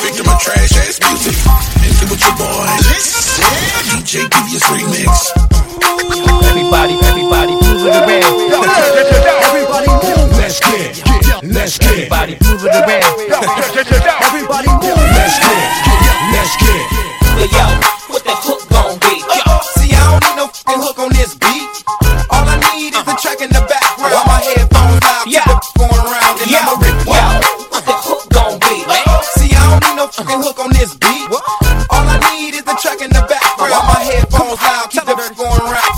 victim of trash ass music. And it with your boy. DJ Devious Remix. Everybody, everybody, move it around. Everybody move. Let's get, get, let's get, Everybody, move it around. Everybody move. let's get, get, let's get. Yo, yo, don't need no fucking hook on this beat. All I need is the track in the background. While my headphones loud, keep the going round.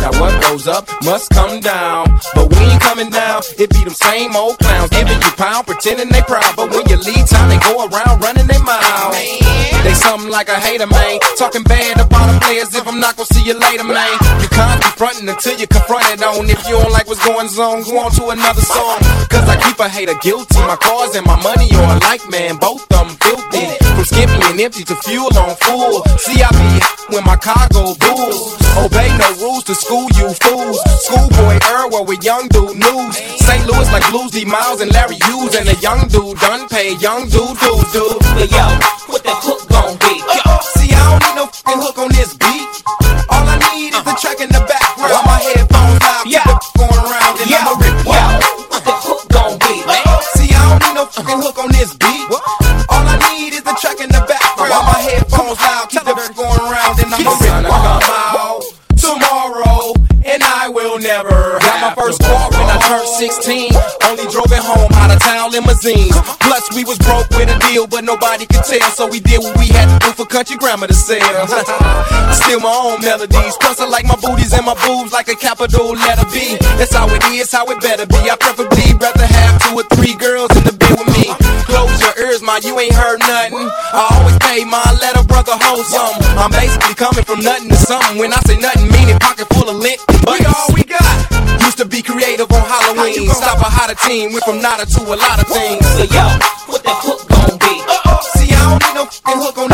Now what goes up must come down, but we ain't coming down. It be them same old clowns giving you pound, pretending they proud, but when you leave town, they go around running their mouth. They something like a hater, man. Talking bad about the players if I'm not gonna see you later, man. You can't be fronting until you confront it on. If you don't like what's going on, go on to another song. Cause I keep a hater guilty. My cars and my money are alike, man. Both of them. From skimpy and empty to fuel on full. See, I be when my cargo bulls. Obey no rules to school you fools. Schoolboy Earl with young dude news. St. Louis like Blues D Miles and Larry Hughes and a young dude done paid young dude dude dude. Yo, yo, Plus, we was broke with a deal, but nobody could tell, so we did what we had to do for country grammar to sell. Still my own melodies. Plus, I like my booties and my boobs like a capital letter B. That's how it is, how it better be. I preferably rather have two or three girls in the bed with me. Close your ears, my you ain't heard nothing. I always pay my letter, brother, hold some. I'm basically coming from nothing to something. When I say nothing, meaning pocket full of lint. But all we got. Used to be creative on Halloween. Stop a hotter team, went from nada to a lot of things. Yo, yo, what the hook gon' be? See, I don't need no hook on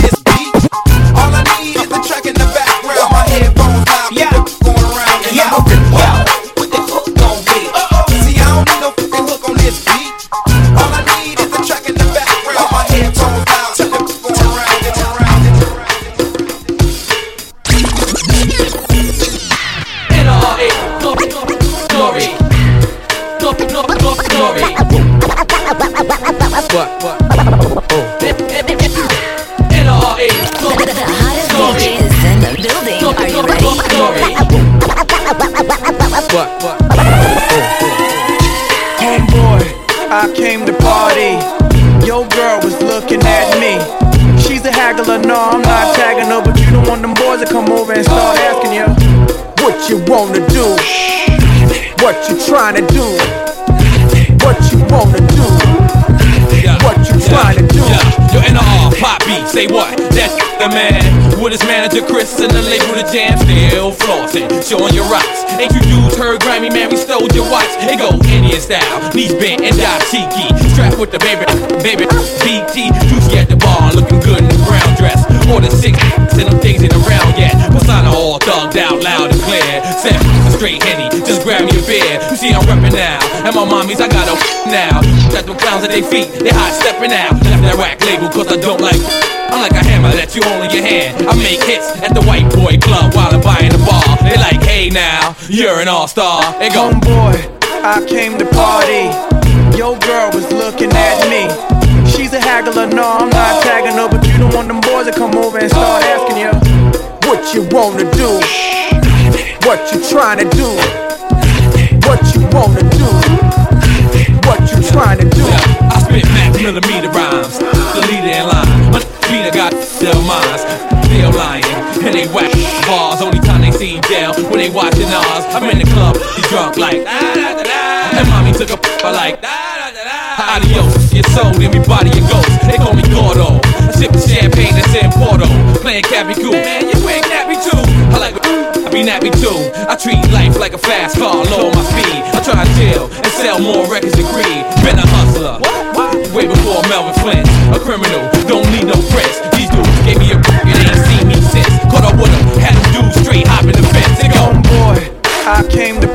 What? What? N-R-A, glory, in the building. Are you ready? glory. What? Homeboy, I came to party. Your girl was looking at me. She's a haggler, no, I'm not tagging her, but you don't want them boys to come over and start asking you what you wanna do, what you trying to do, what you wanna do, what you trying to do. Yeah, yo, NR, pop beat, say what? That's the man. With his manager Chris and the label the jam, still flossing, showing your rocks. Ain't you dudes heard Grammy, man, we stole your watch. It go Indian style, knees bent and die cheeky. Strapped with the baby, baby, BT. Juicy at the bar, looking good in the brown dress. More than six and them things ain't around yet. Persona all thugged out loud and clear. Said straight henny, just grab me a beer. You see I'm reppin' now, and my mommies I got a now. Got them clowns at their feet, they hot stepping out. Left that whack label cause I don't like. I'm like a hammer that you hold in your hand. I make hits at the white boy club while I'm buying the bar. They like, hey now, you're an all star. And go, Homeboy, I came to party. Your girl was looking at me. She's a haggler, no, I'm not tagging her, but you don't want them boys to come over and start asking you what you wanna do, what you trying to do, what you wanna do, what you trying to do. Yeah, I spit max millimeter rhymes. The leader in line. My Peter got their minds. Still lying. And they whack bars. Only time they see jail when they watching ours. I'm in the club, he drunk like. And mommy took a I like da da. Adios, your soul, then we body your ghost. They call me Gordo. I sip the champagne that's in Porto. Playing Cappy Cool. Man, you ain't be nappy too. I treat life like a fast car, lower my speed. I try to chill and sell more records than greed. Been a hustler. Way before Melvin Flynt. A criminal, don't need no friends. These dudes gave me a break and ain't seen me since. Caught up with them, had them dudes straight hopping the fence. They go, Homeboy, I came to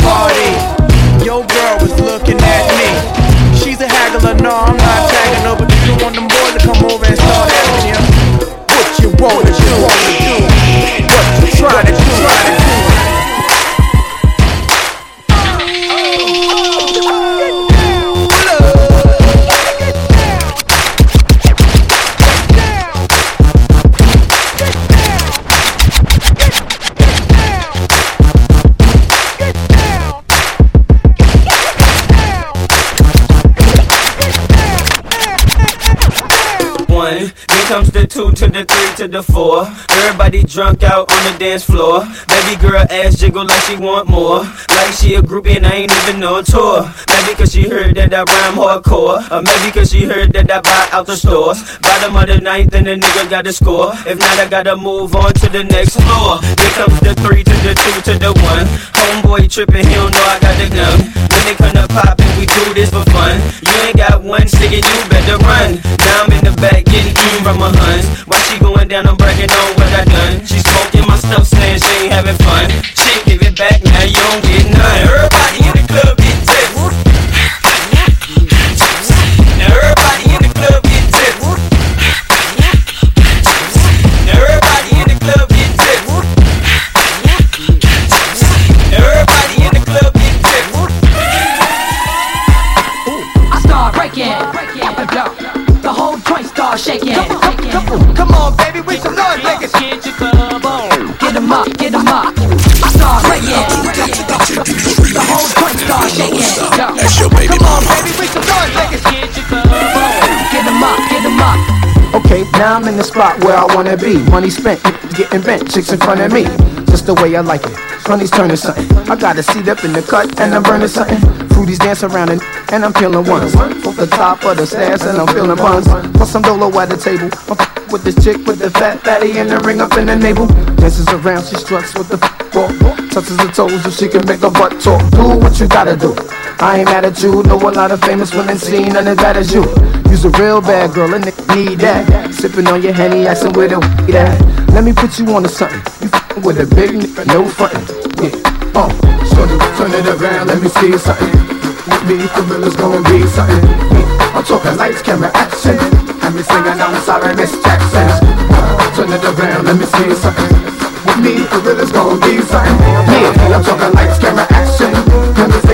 one. Then comes the two to the three to the four. Everybody drunk out on the dance floor. Baby girl ass jiggle like she want more. Like she a groupie and I ain't even on tour. Maybe cause she heard that I rhyme hardcore. Or maybe cause she heard that I buy out the stores. Bottom of the ninth and the nigga got to score. If not, I gotta move on to the next floor. Then comes the three to the two to the one. Homeboy tripping, he don't know I got the gun. When they come to poppin', we do this for fun. You ain't got one ticket, you better run. Now I'm in the back getting eaten from my huns. While she going down, I'm bragging on what I done. She smoking my stuff, saying she ain't having fun. She give it back, now you don't get none. Everybody in the club joint start shaking. Come on, baby, with some noise makers. Get your club on. Get 'em up, get 'em up. I start breaking. The whole joint start shaking. That's your baby Come on, baby, with some noise makers. Get your club on. Get 'em up, get 'em up. Okay, now I'm in the spot where I wanna be. Money spent, getting bent, chicks in front of me. Just the way I like it. Money's turning something. I got a seat up in the cut and I'm burning something. Fruities dance around and, and I'm feeling ones. Off the top of the stairs and I'm feeling buns. Plus some dolo at the table. I'm with this chick with the fat fatty and the ring up in the navel. Dances around, she struts with the walk. Touches her toes so she can make her butt talk. Do what you gotta do. I ain't mad at you. Know a lot of famous women seen none as bad as you. You's a real bad girl and they need that. Sipping on your henny, where the weed at. Let me put you on to something. You f***ing with a big nigga, no frontin'. Yeah. Oh, shorty, turn it around, let me see something. With me, real, gonna be something. I'm talking lights, camera, action. And me singing, I'm sorry, Miss Jackson. Uh, turn it around, let me see something. With me, real, gonna be something. Yeah, I'm talking lights, camera,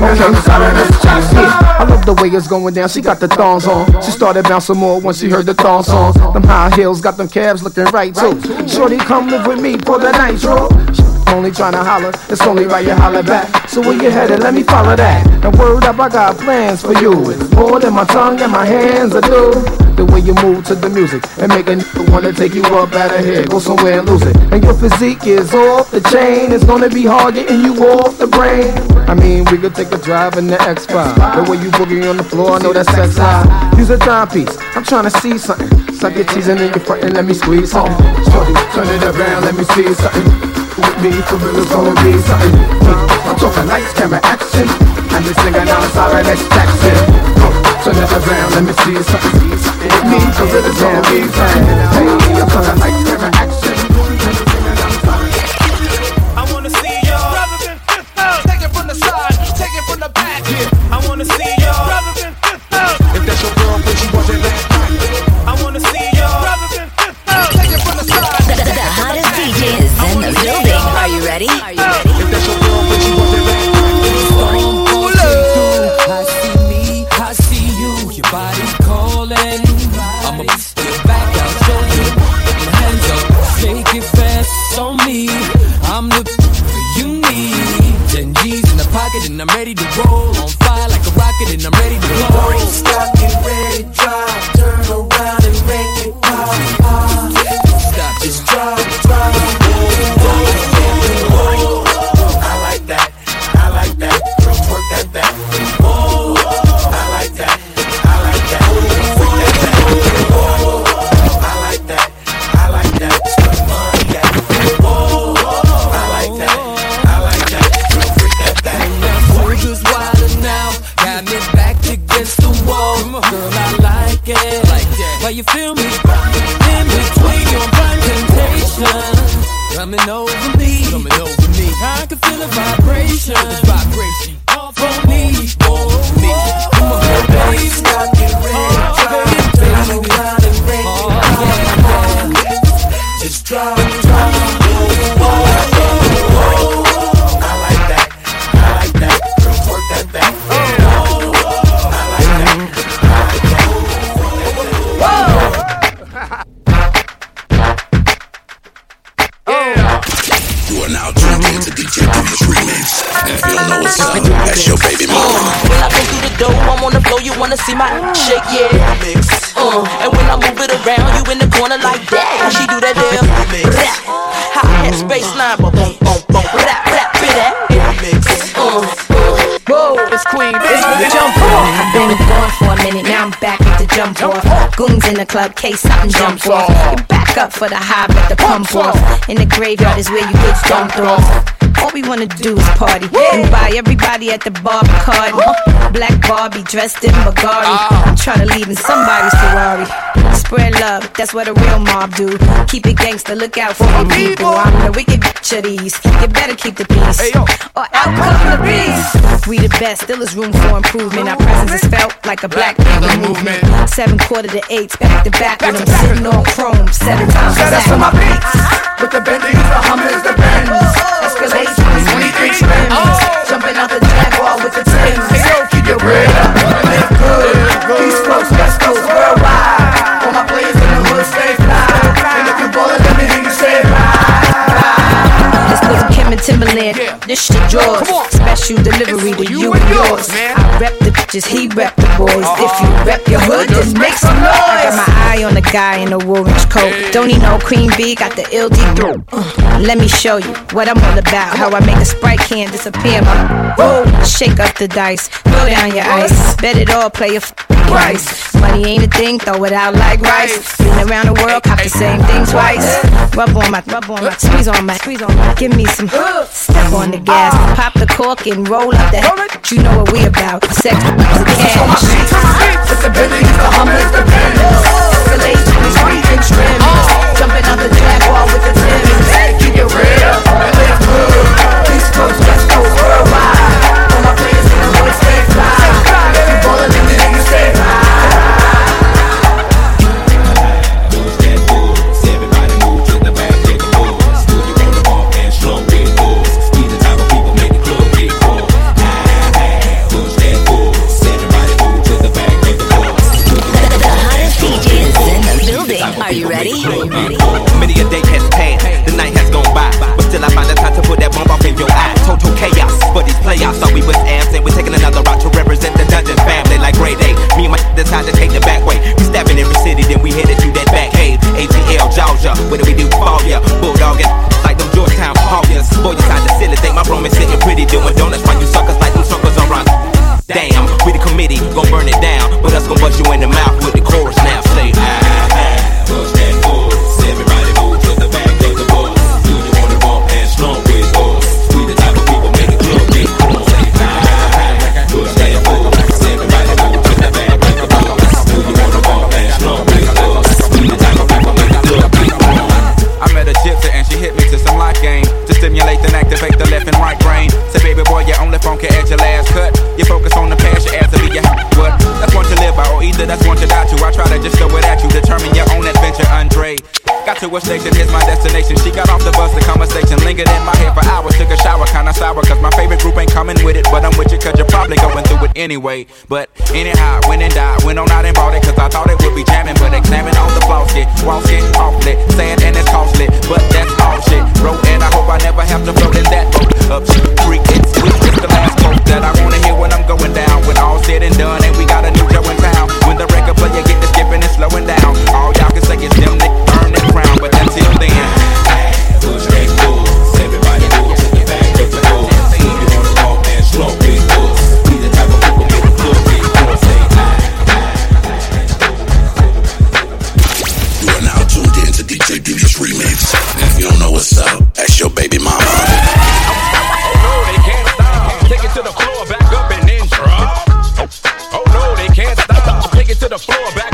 I love the way it's going down. She got the thongs on. She started bouncing more when she heard the thong songs. Them high heels got them calves looking right too. Shorty, come live with me for the night, nitro. Only tryna holler, it's only right you holler back. So where you headed? Let me follow that. And word up, I got plans for you. It's more than my tongue and my hands are do. The way you move to the music and make a nigga wanna take you up out of here, go somewhere and lose it. And your physique is off the chain. It's gonna be hard getting you off the brain. I mean, we could take a drive in the X5. The way you boogie on the floor, I know that's sex high. Use a timepiece. I'm trying to see something. Suck your cheese and then you front and let me squeeze something. Turn it around, let me see something. With me, for real, it's gonna be something. I'm talking lights, camera, action. And this singing, I'm sorry, that's Jackson. Turn it around, let me see something. With me, for real, it's gonna be something. Hey, I'm talking lights, camera, case something jumps off. You back up for the high, but the pump off. In the graveyard is where you get dumped off. All we wanna do is party and buy everybody at the bar Bacardi. Black Barbie dressed in Bulgari. Ah. I'm trying to leave in somebody's Ferrari. Spread love, that's what a real mob do. Keep it gangster, look out for the people. I'm the wicked bitch of these. You better keep the peace, or out come the beast. We the best, still is room for improvement. Our presence is felt like a black panther movement. Seven quarter to eight, back to back with them sitting on chrome, seven times Shout out back. to my beats. With the Bentleys, the Hummers, the Benz. Escalade 23 trims. Jumping out the Jaguar with the Timbs. Hey, yo, keep your bread Lil' Kim and Timberland, this shit yours. Special delivery to you and yours. I rep the bitches, he rep the boys. If you rep your hood, just make some noise. I got my eye on the guy in the orange coat. Don't he no cream B got the ill deep throat? Uh, let me show you what I'm all about. How I make a sprite can disappear. My whoa, shake up the dice, throw down your ice. Bet it all, play a f- price. Money ain't a thing, throw it out like rice. Been around the world, cop the same thing twice. Rub on my, rub on my, squeeze on my, squeeze on my. Give me some, step on the gas, pop the cork and roll up that. You know what we about? Sex, the cash. With the Bentleys, the Hummers, the Benz. Escalade 23 inch rims. Jumping out the Jaguar with the Timbs. Andre. Got to a station, here's my destination. She got off the bus, the conversation lingered in my head for hours. Took a shower, kinda sour, cause my favorite group ain't coming with it. But I'm with you, cause you're probably going through it anyway. But anyhow, went and died, went on out and bought it, cause I thought it would be jamming. But examine on the floss, get walls get awfully sad and it's costly. But that's all shit. bro, and I hope I never have to float in that boat. Up shit creek, it's sweet, it's the last quote that I wanna hear when I'm going down. When all said and done, and we got a new Joe in town. When the player get to skipping and slowing down, all y'all can say is them that earn this crown. But until then, the floor, back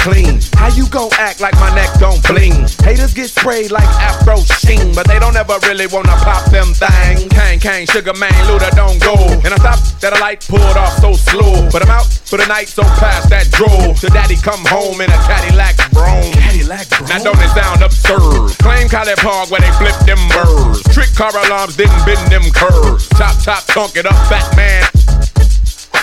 clean? How you gon' act like my neck don't bling? Haters get sprayed like Afro Sheen, but they don't ever really wanna pop them things. Kang, Kang, Sugar Man, Luda don't go. And I stopped that a light pulled off so slow. But I'm out for the night, so past that drove. So daddy come home in a Cadillac Brougham. Cadillac Brougham. Now don't it sound absurd? Claim College Park where they flip them birds. Trick car alarms didn't bend them curves. Chop, chop, tunk it up, fat man.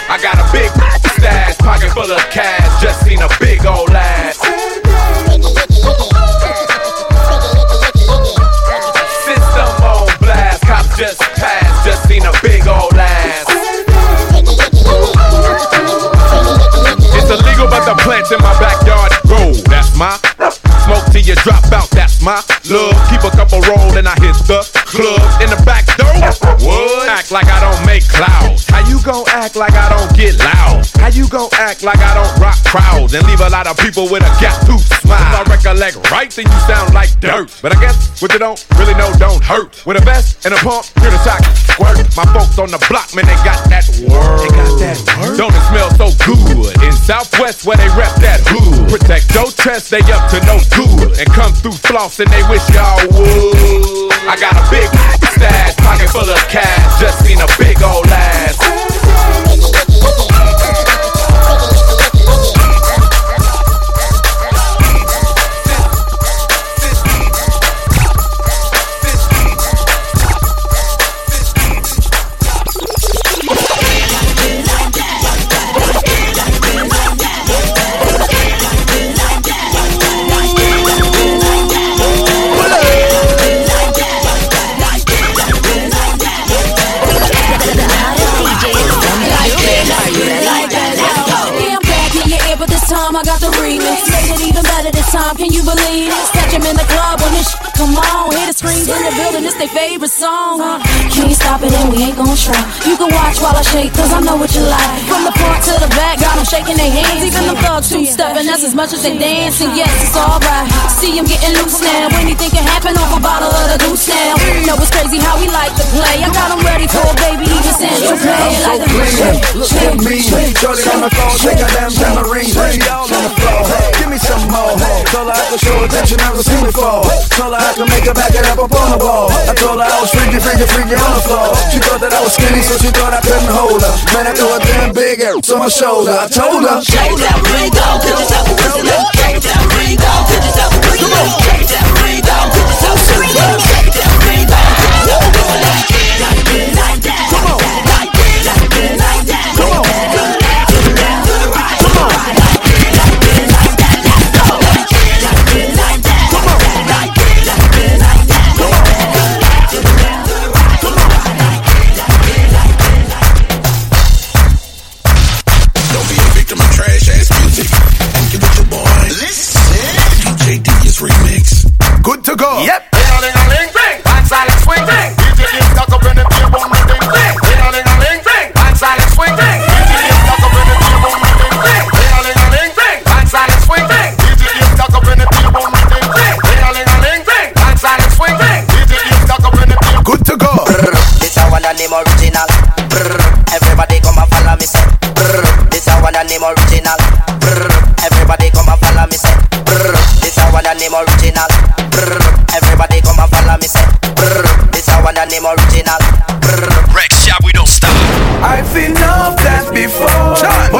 I got a big stash, pocket full of cash. Just seen a big old ass. System on blast, cops just passed. Just seen a big old ass. It's illegal, but the plants in my backyard grow. That's my smoke till you drop out. That's my love. Keep a couple roll and I hit the club in the back door. What? Act like I make clouds. How you gon' act like I don't get loud? How you gon' act like I don't rock crowds and leave a lot of people with a gap tooth smile? If I recollect right, then you sound like dirt. But I guess what you don't really know don't hurt. With a vest and a pump, hear the shock squirt. My folks on the block, man, they got that word. They got that word. Don't it smell so good in Southwest where they rep that hood? Protect your chest, they up to no good and come through floss and they wish y'all would. I got a big stash, pocket full of cash. Just seen a big old ass. Time, can you believe it? him in the club when this sh- come on. Hear the screams in the building, it's their favorite song. Uh, can't stop it and we ain't gon' try. You can watch while I shake, cause I know what you like. From the front to the back, got 'em shaking their hands. Even the thugs two stepping, that's as much as they dancing. Yes, it's alright. See 'em getting loose now. when Anything can happen off a bottle of the goose now. Know it's crazy how we like to play. I got 'em ready for a baby, even Sandra play like the Look at me, Shorty on the floor, shake a damn tambourine. Hey, all on the floor, hey, give me some more. Hey, told her I could show attention, never seen before. Told her I could make her back it up upon the ball. I told her I was freaky, freaky, freaky on the floor. She thought that I was skinny, so she thought I couldn't hold her. Man, I threw a damn big ass on my shoulder. I told her, Shake that ring down, put yourself a whistle. Shake that ring down, put yourself a whistle. Shake that ring down, put yourself a whistle. Shake that ring down, put yourself a whistle.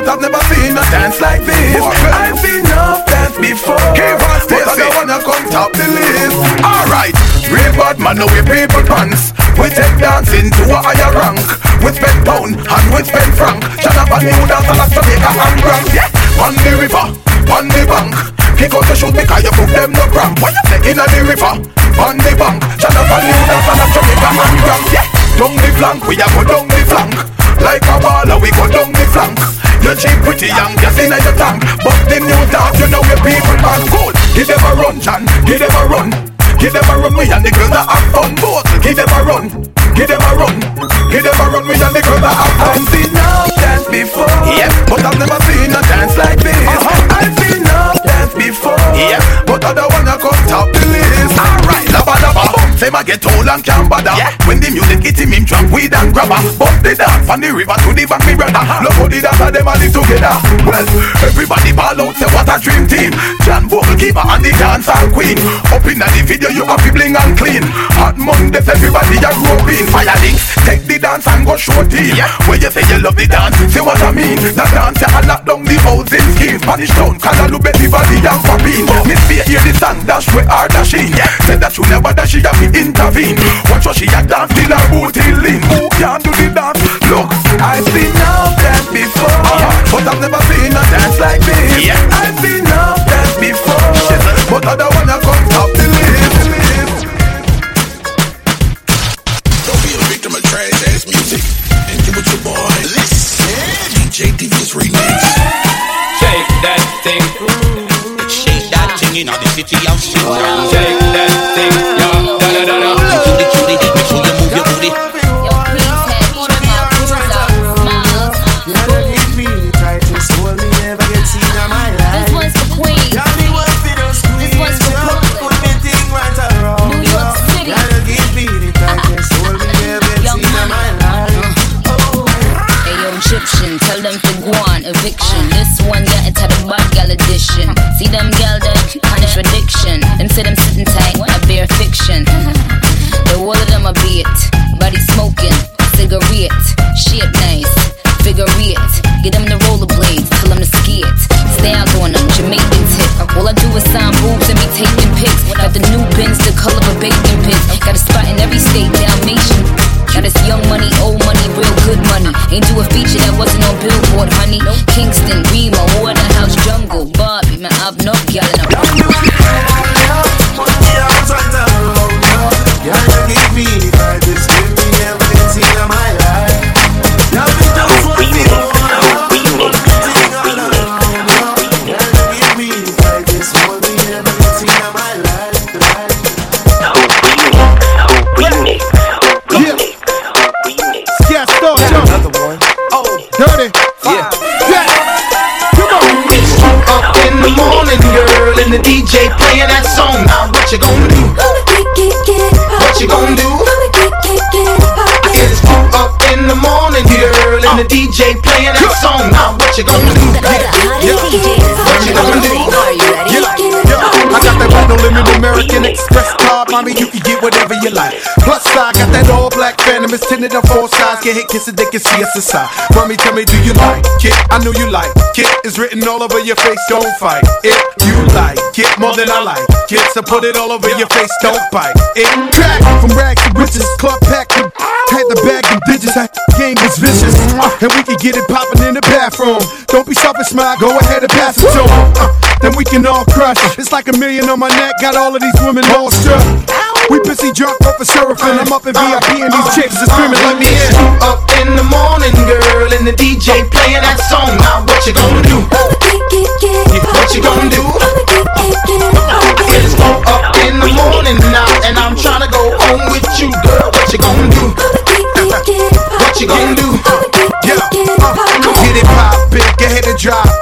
I've never seen a dance like this. I've seen enough dance before, but I don't wanna come top the list. Alright, real bad man, know we people pants. We take dancing to a higher rank. We spend pound and we spend franc. Shut up and new dance and Jamaica and Grand. Yeah, on the river, on the bank. Kick out the shoot because you put them no cramp. What you say in the river, on the bank. Shut up and new dance and Jamaica and Grand. Yeah, down the flank, we a go down the flank. Like a baller, we go down the flank. You cheap pretty young, just in your tank. But the new dance, you know we people man cool. Give them a run, John, give them a run. Give them a run, we and the girls that have fun. Both, give them a run, give them a run. Give them a run, we and the girls that have fun. I've seen no dance before, yeah, but I've never say my get old and can't bother. Yeah. When the music hit him, him drop weed and grabber. But the dance from the river to the bank, me brother. Look how the dance them a live together. Well, everybody ball out, say what a dream team. John keeper and the dancehall queen. Up in the video, you to bling and clean. Hot Mondays, everybody a grow in. Fire links, take the dance and go show team. When you say you love the dance, say what I mean. The dance, you lock down the housing scheme. Spanish town, Guadalupe, Vivadi and Papin. Miss Faye hear the song, dash where her dashing. Said that you never dash, she to intervene. Watch what she a dance till her booty lean. Who can do the dance? Look, I've seen enough dance before, but I've never seen a dance like this. I've Kingston, Remo, Waterhouse, Jungle, Barbie, man, I've no gal in mommy. You can get whatever you like. Plus, I got that all black phantom. It's tinted on four sides. Get hit, kiss it, they can see us inside. Mommy, tell me, do you like it? I know you like it. It's written all over your face. Don't fight if you like it more than I like it. So put it all over your face. Don't bite it. Crack from rags to riches. Club packed. Had the bag of digits. That game was vicious. Uh, and we can get it popping in the bathroom. Don't be selfish, smile. Go ahead and pass it to 'em. Uh, then we can all crush. It. It's like a million on my neck, got all of these women all struck. We busy drunk off of surfing. I'm up in VIP and these chicks are screaming, let me in. Up in the morning, girl, and the DJ playing that song. Now what you gonna do? What you gonna do? It's up in the morning now, and I'm trying to go home with you, girl. What you gonna do? What you gonna do? Yeah, uh, get it pop it, ahead and drop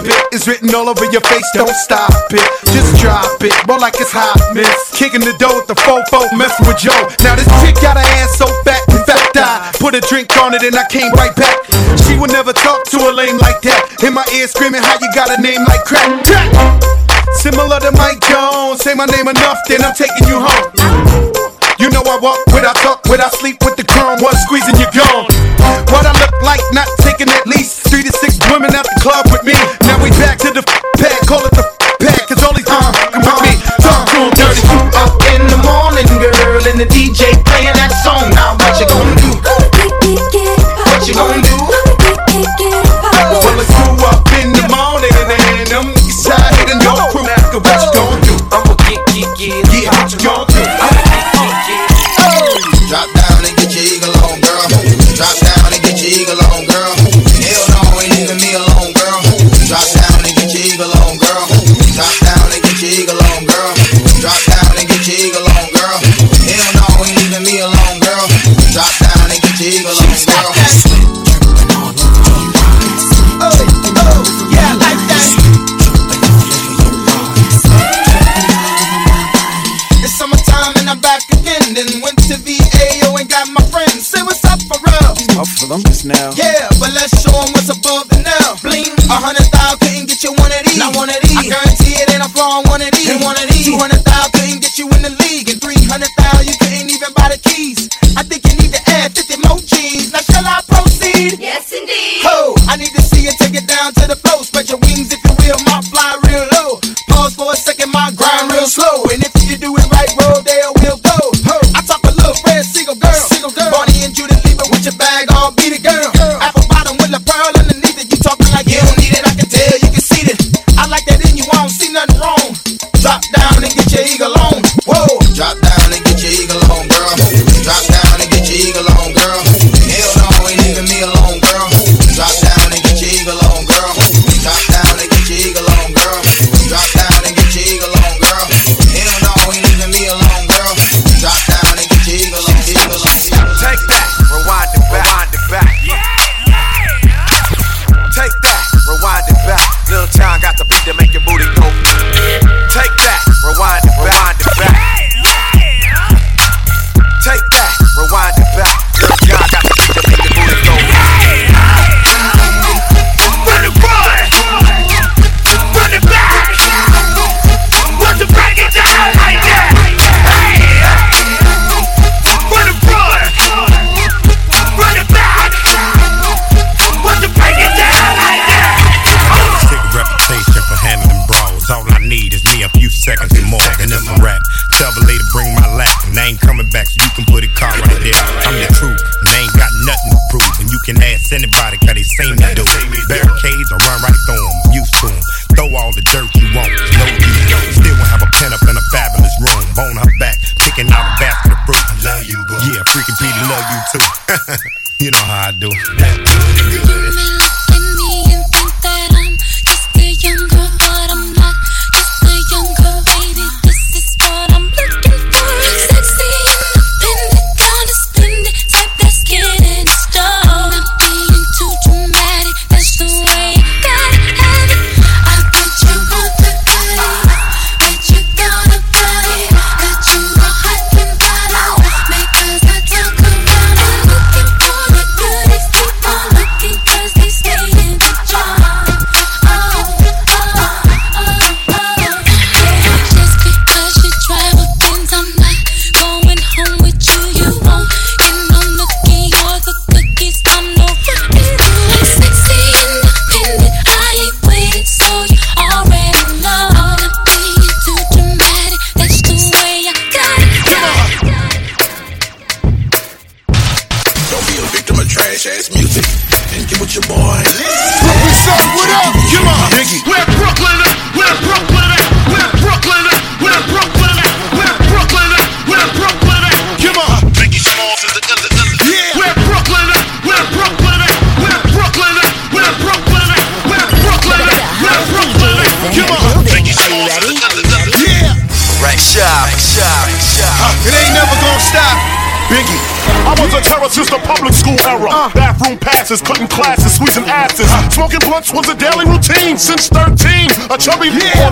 it. Written all over your face, don't stop it. Just drop it, more like it's hot, miss. Kicking the door with the fofo, messing with Joe. Now this chick got her ass so fat, in fact I put a drink on it and I came right back. She would never talk to a lame like that. In my ear screaming, how you got a name like crack? Crack! Similar to Mike Jones, say my name enough, then I'm taking you home. You know I walk with I talk with I sleep with the chrome, one squeezing you gone. What I look like, not taking at least three to six women out the club with me. The DJ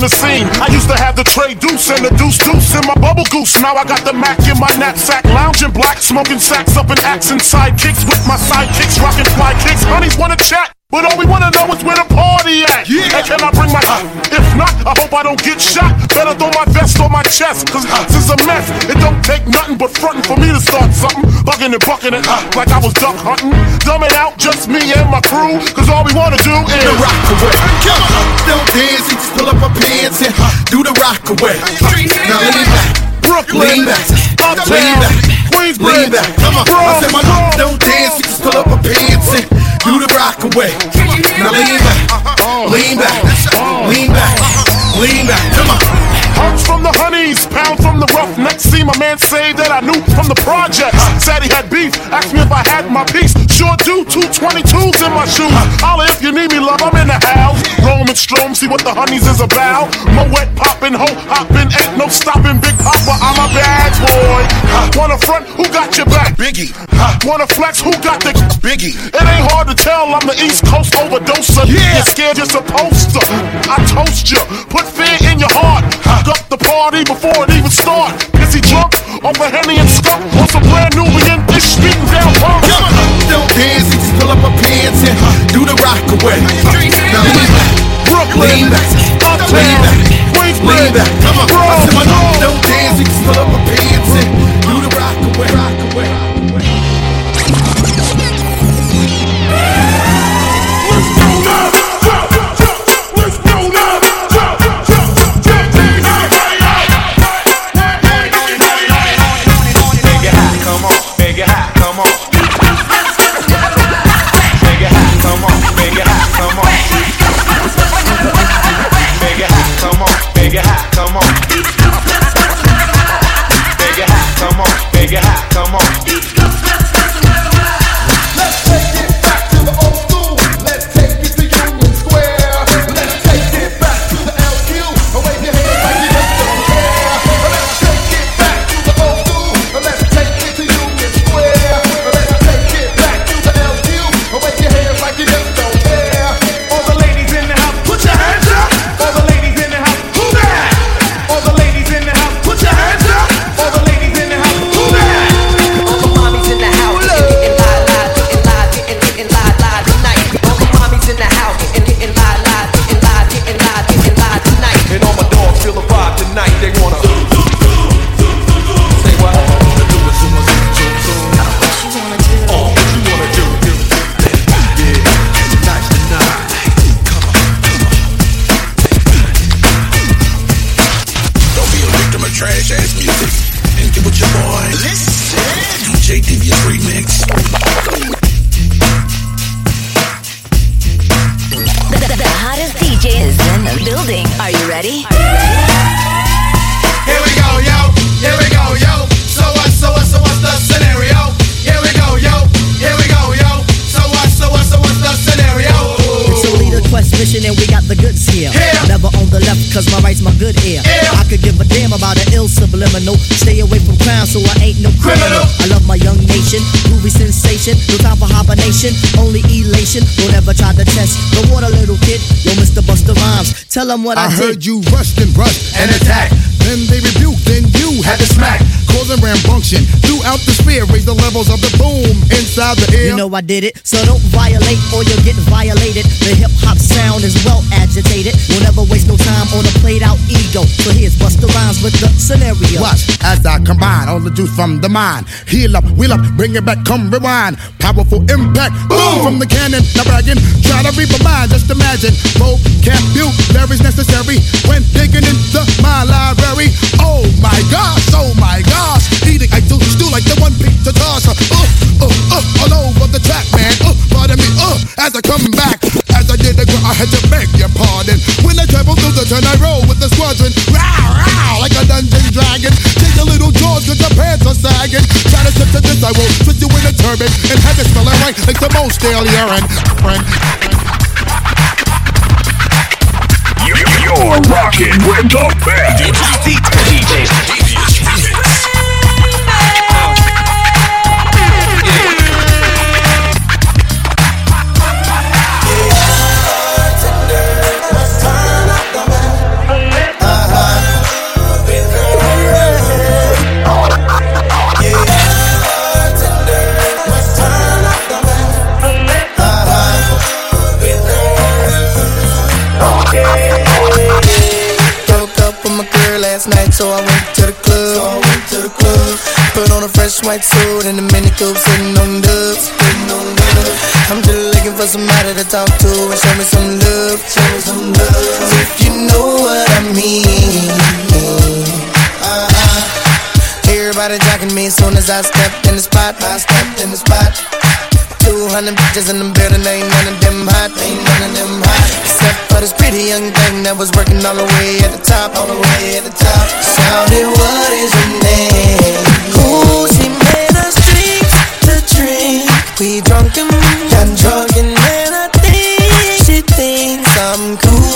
the scene. I used to have the tray deuce and the deuce deuce in my bubble goose. Now I got the Mac in my knapsack, lounging black, smoking sacks up in accent sidekicks with my sidekicks, rocking fly kicks. Honeys wanna chat. But all we wanna know is where the party at. Yeah. And can I bring my If not, I hope I don't get shot. Better throw my vest on my chest. Cause uh, this is a mess. It don't take nothing but frontin' for me to start something. Bugging and bucking it uh, like I was duck hunting. Dumbing out just me and my crew. Cause all we wanna do is the rock away. Don't dance, you just pull up my pants and uh, do the rock away. Now lean back. Brooklyn, lean back, Uptown, lean back, Queensbridge, lean back. Come on, I said my don't dance, you just pull up my pants and do the rock away. Now lean back, lean back, lean back, lean back. Come on. Hearts from the honeys, pound from the rough next. See my man say that I knew from the projects. Said he had beef, asked me if I had my piece. Sure do, two 22s in my shoes. Holla if you need me, love, I'm in the house. Roman Strom, see what the honeys is about. Moet poppin', ho hoppin', ain't no stopping. Big Papa, I'm a bad boy. Wanna front, who got your back? Biggie. Wanna flex, who got the Biggie? It ain't hard to tell, I'm the East Coast overdoser. Yeah. You're scared, you're supposed to. I toast you, put fear in your heart. Hook up the party before it even start. Is he drunk off a Henny and skunk? On some brand new, in this street down punk. On, don't dance and just pull up her pants and do the rock away. Now Brooklyn, lean ill. Stay away from crime so I ain't no criminal. I love my young nation, groovy sensation. No time for hibernation, only elation. Don't ever try to test the water, little kid. Yo, Mr. Busta Rhymes, tell them what I, I did. heard you rushed and rushed and attacked. Then they rebuked, then you had to smack. Causing rambunction throughout the sphere. Raise the levels of the boom inside the ear. You know I did it, so don't violate or you'll get violated. The hip hop sound is well agitated. We'll never waste no time on a played out ego. So here's Busta Rhymes with the scenario. Watch as I combine all the juice from the mind. Heal up, wheel up, bring it back, come rewind. Powerful impact, boom from the cannon. Now bragging, try to read my mind. Just imagine, vocabulary's necessary when the most stale urine. Friend. You're rocking with the best. DJ Devious Remix. White suit and a mini coupe, sitting on dubs. I'm just looking for somebody to talk to and show me some love. Show me some love. If you know what I mean. Uh-huh. Everybody jocking me as soon as I stepped in the spot. 200 bitches in the building, ain't none of them hot, ain't none of them hot. Except for this pretty young thing that was working all the way at the top, all the way at the top. Shouted, what is your name? Ooh, she made us drinks to drink. We drunk and got drunk and then I think she thinks I'm cool.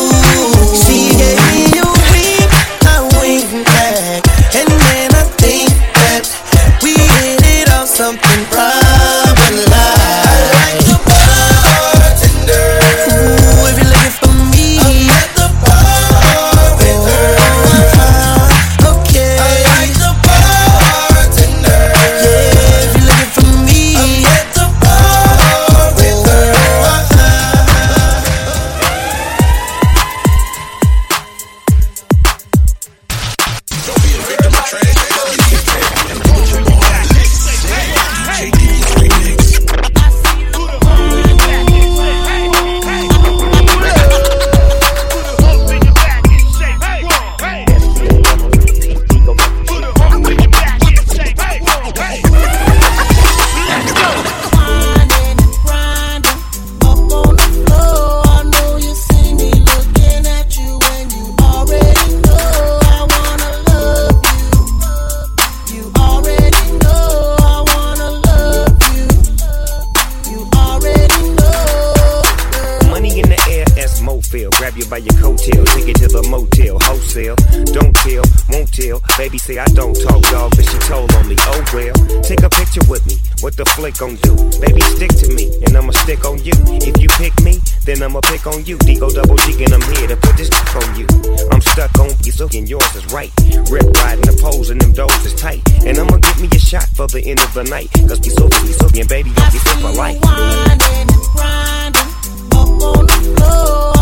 gon' do. Baby, stick to me, and I'ma stick on you. If you pick me, then I'ma pick on you. Digo double G, and I'm here to put this dick on you. I'm stuck on you, so and yours is right. Rip riding the poles, and them doors is tight. And I'ma give me a shot for the end of the night. Cause be so, be so, and baby, I'll be so for life. Winding, grinding, up on the floor.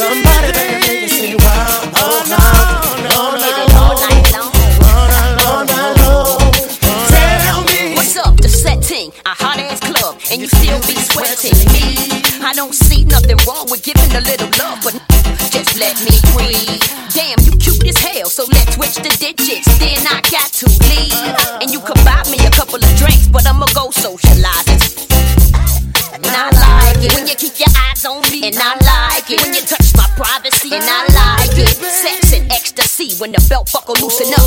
Somebody. No.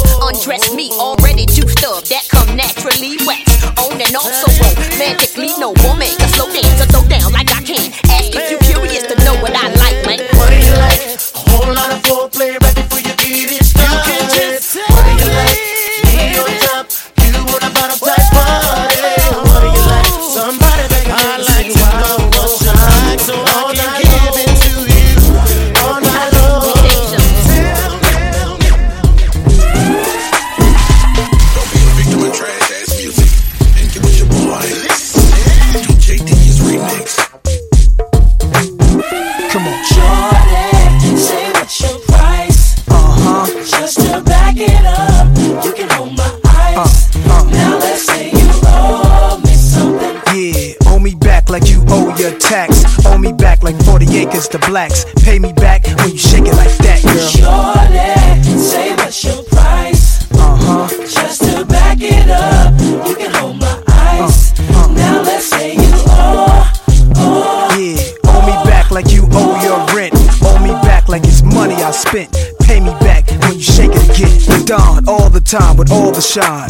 cause the blacks pay me back when you shake it like that, girl. Surely, say what's your price? Uh huh. Just to back it up, you can hold my eyes. Uh, uh. Now let's say you owe, owe, yeah, owe me back like you owe your rent. Owe me back like it's money I spent. Pay me back when you shake it again. The dawn all the time with all the shine.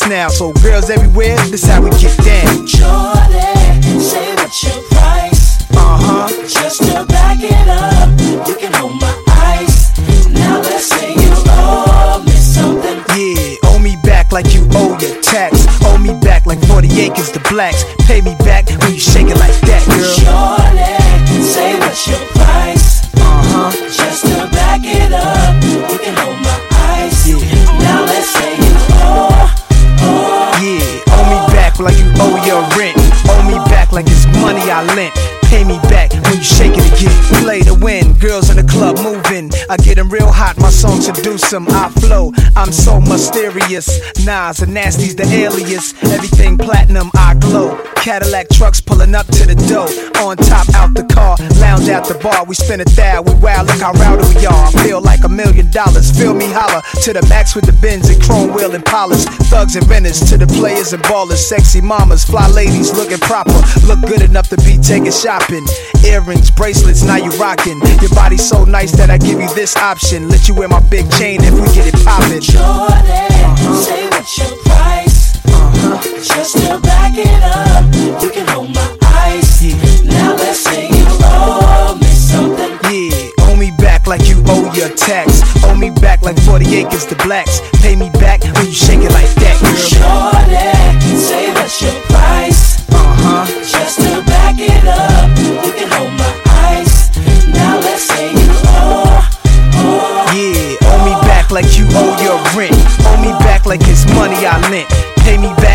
now. So girls everywhere, this how we get down. Say what your price. Uh huh. Just to back it up, you can ice. Now let's say you owe me something. Yeah, owe me back like you owe your tax. Owe me back like 40 acres to blacks. Pay me back when you shake it like that, girl. Jordan, say what your. My song. I flow, I'm so mysterious. Nas and Nasty's the alias. Everything platinum, I glow. Cadillac trucks pulling up to the door. On top, out the car, lounge at the bar. We spin a thou, we wow, look how rowdy we are. I feel like a million dollars. Feel me holler to the max with the bins and chrome wheel and polish. Thugs and renters to the players and ballers. Sexy mamas, fly ladies looking proper. Look good enough to be taking shopping. Earrings, bracelets, now you rocking. Your body so nice that I give you this option. Let you wear my big chain if we get it poppin'. Shorty, say what's your price? Just to back it up, you can hold my ice. Now let's say you owe me something. Yeah, owe me back like you owe your tax. Owe me back like 40 acres to blacks. Pay me back when you shake it like that, girl. Shorty, say I lent. Pay me back